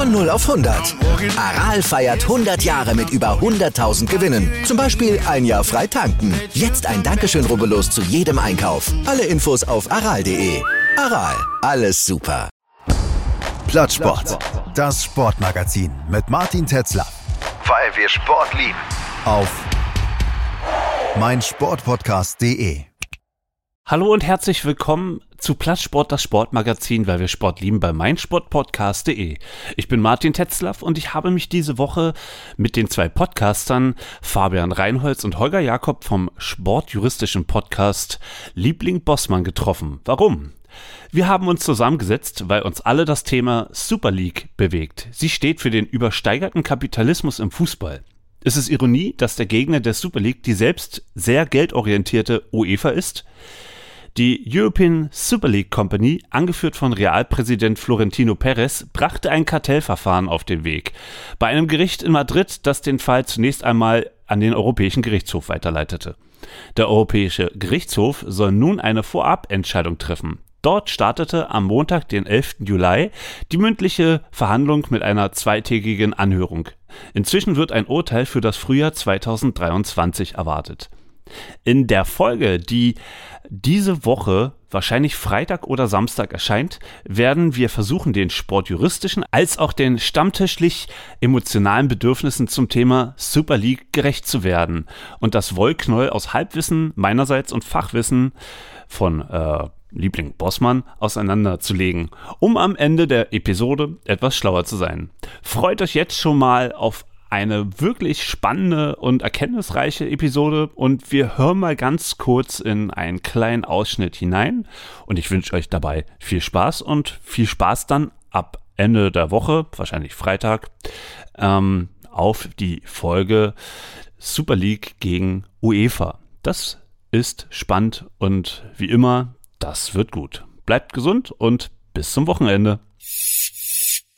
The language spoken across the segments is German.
Von 0 auf 100. Aral feiert 100 Jahre mit über 100.000 Gewinnen. Zum Beispiel ein Jahr frei tanken. Jetzt ein Dankeschön, rubbellos zu jedem Einkauf. Alle Infos auf aral.de. Aral, alles super. Plattsport. Das Sportmagazin mit Martin Tetzler. Weil wir Sport lieben. Auf meinsportpodcast.de. Hallo und herzlich willkommen zu Platzsport, das Sportmagazin, weil wir Sport lieben bei meinsportpodcast.de. Ich bin Martin Tetzlaff und ich habe mich diese Woche mit den zwei Podcastern Fabian Reinholz und Holger Jakob vom sportjuristischen Podcast Liebling Bossmann getroffen. Warum? Wir haben uns zusammengesetzt, weil uns alle das Thema Super League bewegt. Sie steht für den übersteigerten Kapitalismus im Fußball. Es ist Ironie, dass der Gegner der Super League die selbst sehr geldorientierte UEFA ist. Die European Super League Company, angeführt von Realpräsident Florentino Perez, brachte ein Kartellverfahren auf den Weg. Bei einem Gericht in Madrid, das den Fall zunächst einmal an den Europäischen Gerichtshof weiterleitete. Der Europäische Gerichtshof soll nun eine Vorabentscheidung treffen. Dort startete am Montag, den 11. Juli, die mündliche Verhandlung mit einer zweitägigen Anhörung. Inzwischen wird ein Urteil für das Frühjahr 2023 erwartet. In der Folge, die diese Woche wahrscheinlich Freitag oder Samstag erscheint, werden wir versuchen, den sportjuristischen als auch den stammtischlich emotionalen Bedürfnissen zum Thema Super League gerecht zu werden und das Wollknäuel aus Halbwissen meinerseits und Fachwissen von äh, Liebling Bossmann auseinanderzulegen, um am Ende der Episode etwas schlauer zu sein. Freut euch jetzt schon mal auf eine wirklich spannende und erkenntnisreiche Episode und wir hören mal ganz kurz in einen kleinen Ausschnitt hinein und ich wünsche euch dabei viel Spaß und viel Spaß dann ab Ende der Woche, wahrscheinlich Freitag, ähm, auf die Folge Super League gegen UEFA. Das ist spannend und wie immer, das wird gut. Bleibt gesund und bis zum Wochenende.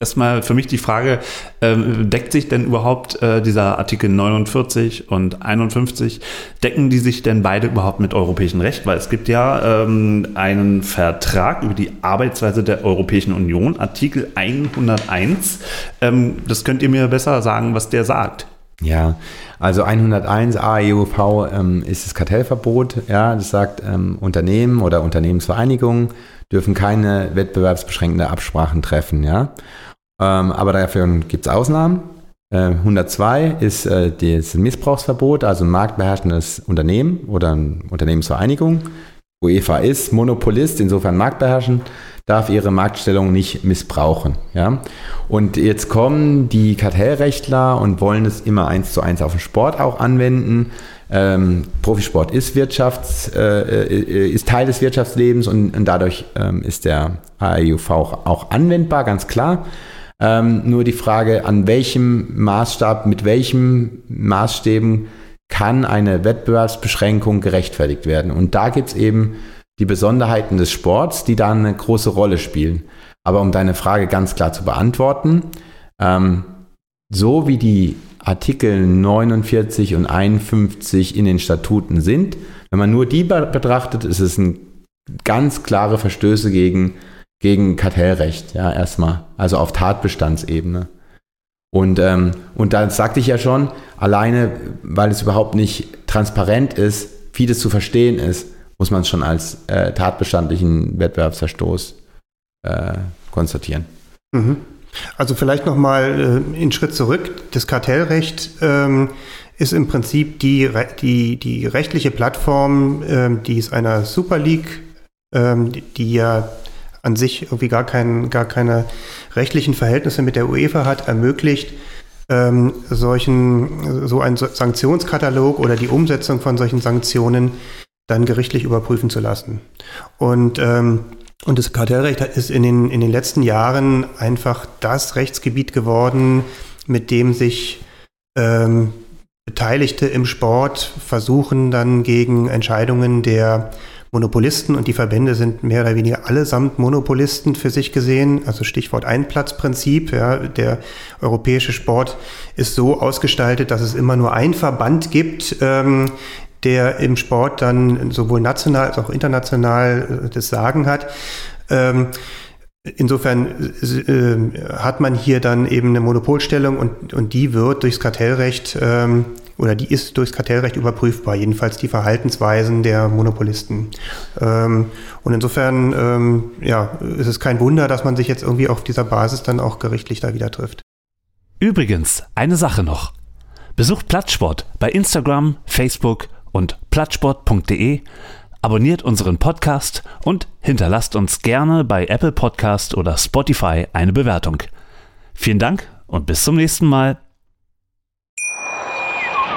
Erstmal für mich die Frage, ähm, deckt sich denn überhaupt äh, dieser Artikel 49 und 51, decken die sich denn beide überhaupt mit europäischem Recht? Weil es gibt ja ähm, einen Vertrag über die Arbeitsweise der Europäischen Union, Artikel 101. Ähm, das könnt ihr mir besser sagen, was der sagt. Ja, also 101 AEUV ähm, ist das Kartellverbot. Ja, das sagt, ähm, Unternehmen oder Unternehmensvereinigungen dürfen keine wettbewerbsbeschränkende Absprachen treffen. Ja, ähm, aber dafür gibt es Ausnahmen. Äh, 102 ist äh, das Missbrauchsverbot, also ein marktbeherrschendes Unternehmen oder eine Unternehmensvereinigung. UEFA ist Monopolist, insofern marktbeherrschend, darf ihre Marktstellung nicht missbrauchen. Ja? Und jetzt kommen die Kartellrechtler und wollen es immer eins zu eins auf den Sport auch anwenden. Ähm, Profisport ist Wirtschafts, äh, äh ist Teil des Wirtschaftslebens und, und dadurch ähm, ist der AIUV auch, auch anwendbar, ganz klar. Ähm, nur die Frage, an welchem Maßstab, mit welchen Maßstäben kann eine Wettbewerbsbeschränkung gerechtfertigt werden. Und da gibt es eben die Besonderheiten des Sports, die da eine große Rolle spielen. Aber um deine Frage ganz klar zu beantworten, ähm, so wie die Artikel 49 und 51 in den Statuten sind, wenn man nur die betrachtet, ist es ein ganz klare Verstöße gegen gegen Kartellrecht, ja, erstmal. Also auf Tatbestandsebene. Und, ähm, und da sagte ich ja schon, alleine, weil es überhaupt nicht transparent ist, vieles zu verstehen ist, muss man es schon als äh, tatbestandlichen Wettbewerbsverstoß äh, konstatieren. Mhm. Also vielleicht nochmal äh, einen Schritt zurück. Das Kartellrecht ähm, ist im Prinzip die, die, die rechtliche Plattform, ähm, die es einer Super League, ähm, die, die ja an sich irgendwie gar, kein, gar keine rechtlichen Verhältnisse mit der UEFA hat, ermöglicht, ähm, solchen, so einen Sanktionskatalog oder die Umsetzung von solchen Sanktionen dann gerichtlich überprüfen zu lassen. Und, ähm, und das Kartellrecht ist in den, in den letzten Jahren einfach das Rechtsgebiet geworden, mit dem sich ähm, Beteiligte im Sport versuchen dann gegen Entscheidungen der Monopolisten und die Verbände sind mehr oder weniger allesamt Monopolisten für sich gesehen. Also Stichwort Einplatzprinzip. Ja, der europäische Sport ist so ausgestaltet, dass es immer nur ein Verband gibt, ähm, der im Sport dann sowohl national als auch international äh, das Sagen hat. Ähm, Insofern äh, hat man hier dann eben eine Monopolstellung und, und die wird durchs Kartellrecht ähm, oder die ist durchs Kartellrecht überprüfbar, jedenfalls die Verhaltensweisen der Monopolisten. Ähm, und insofern ähm, ja, ist es kein Wunder, dass man sich jetzt irgendwie auf dieser Basis dann auch gerichtlich da wieder trifft. Übrigens, eine Sache noch. Besucht Plattsport bei Instagram, Facebook und plattsport.de abonniert unseren Podcast und hinterlasst uns gerne bei Apple Podcast oder Spotify eine Bewertung. Vielen Dank und bis zum nächsten Mal.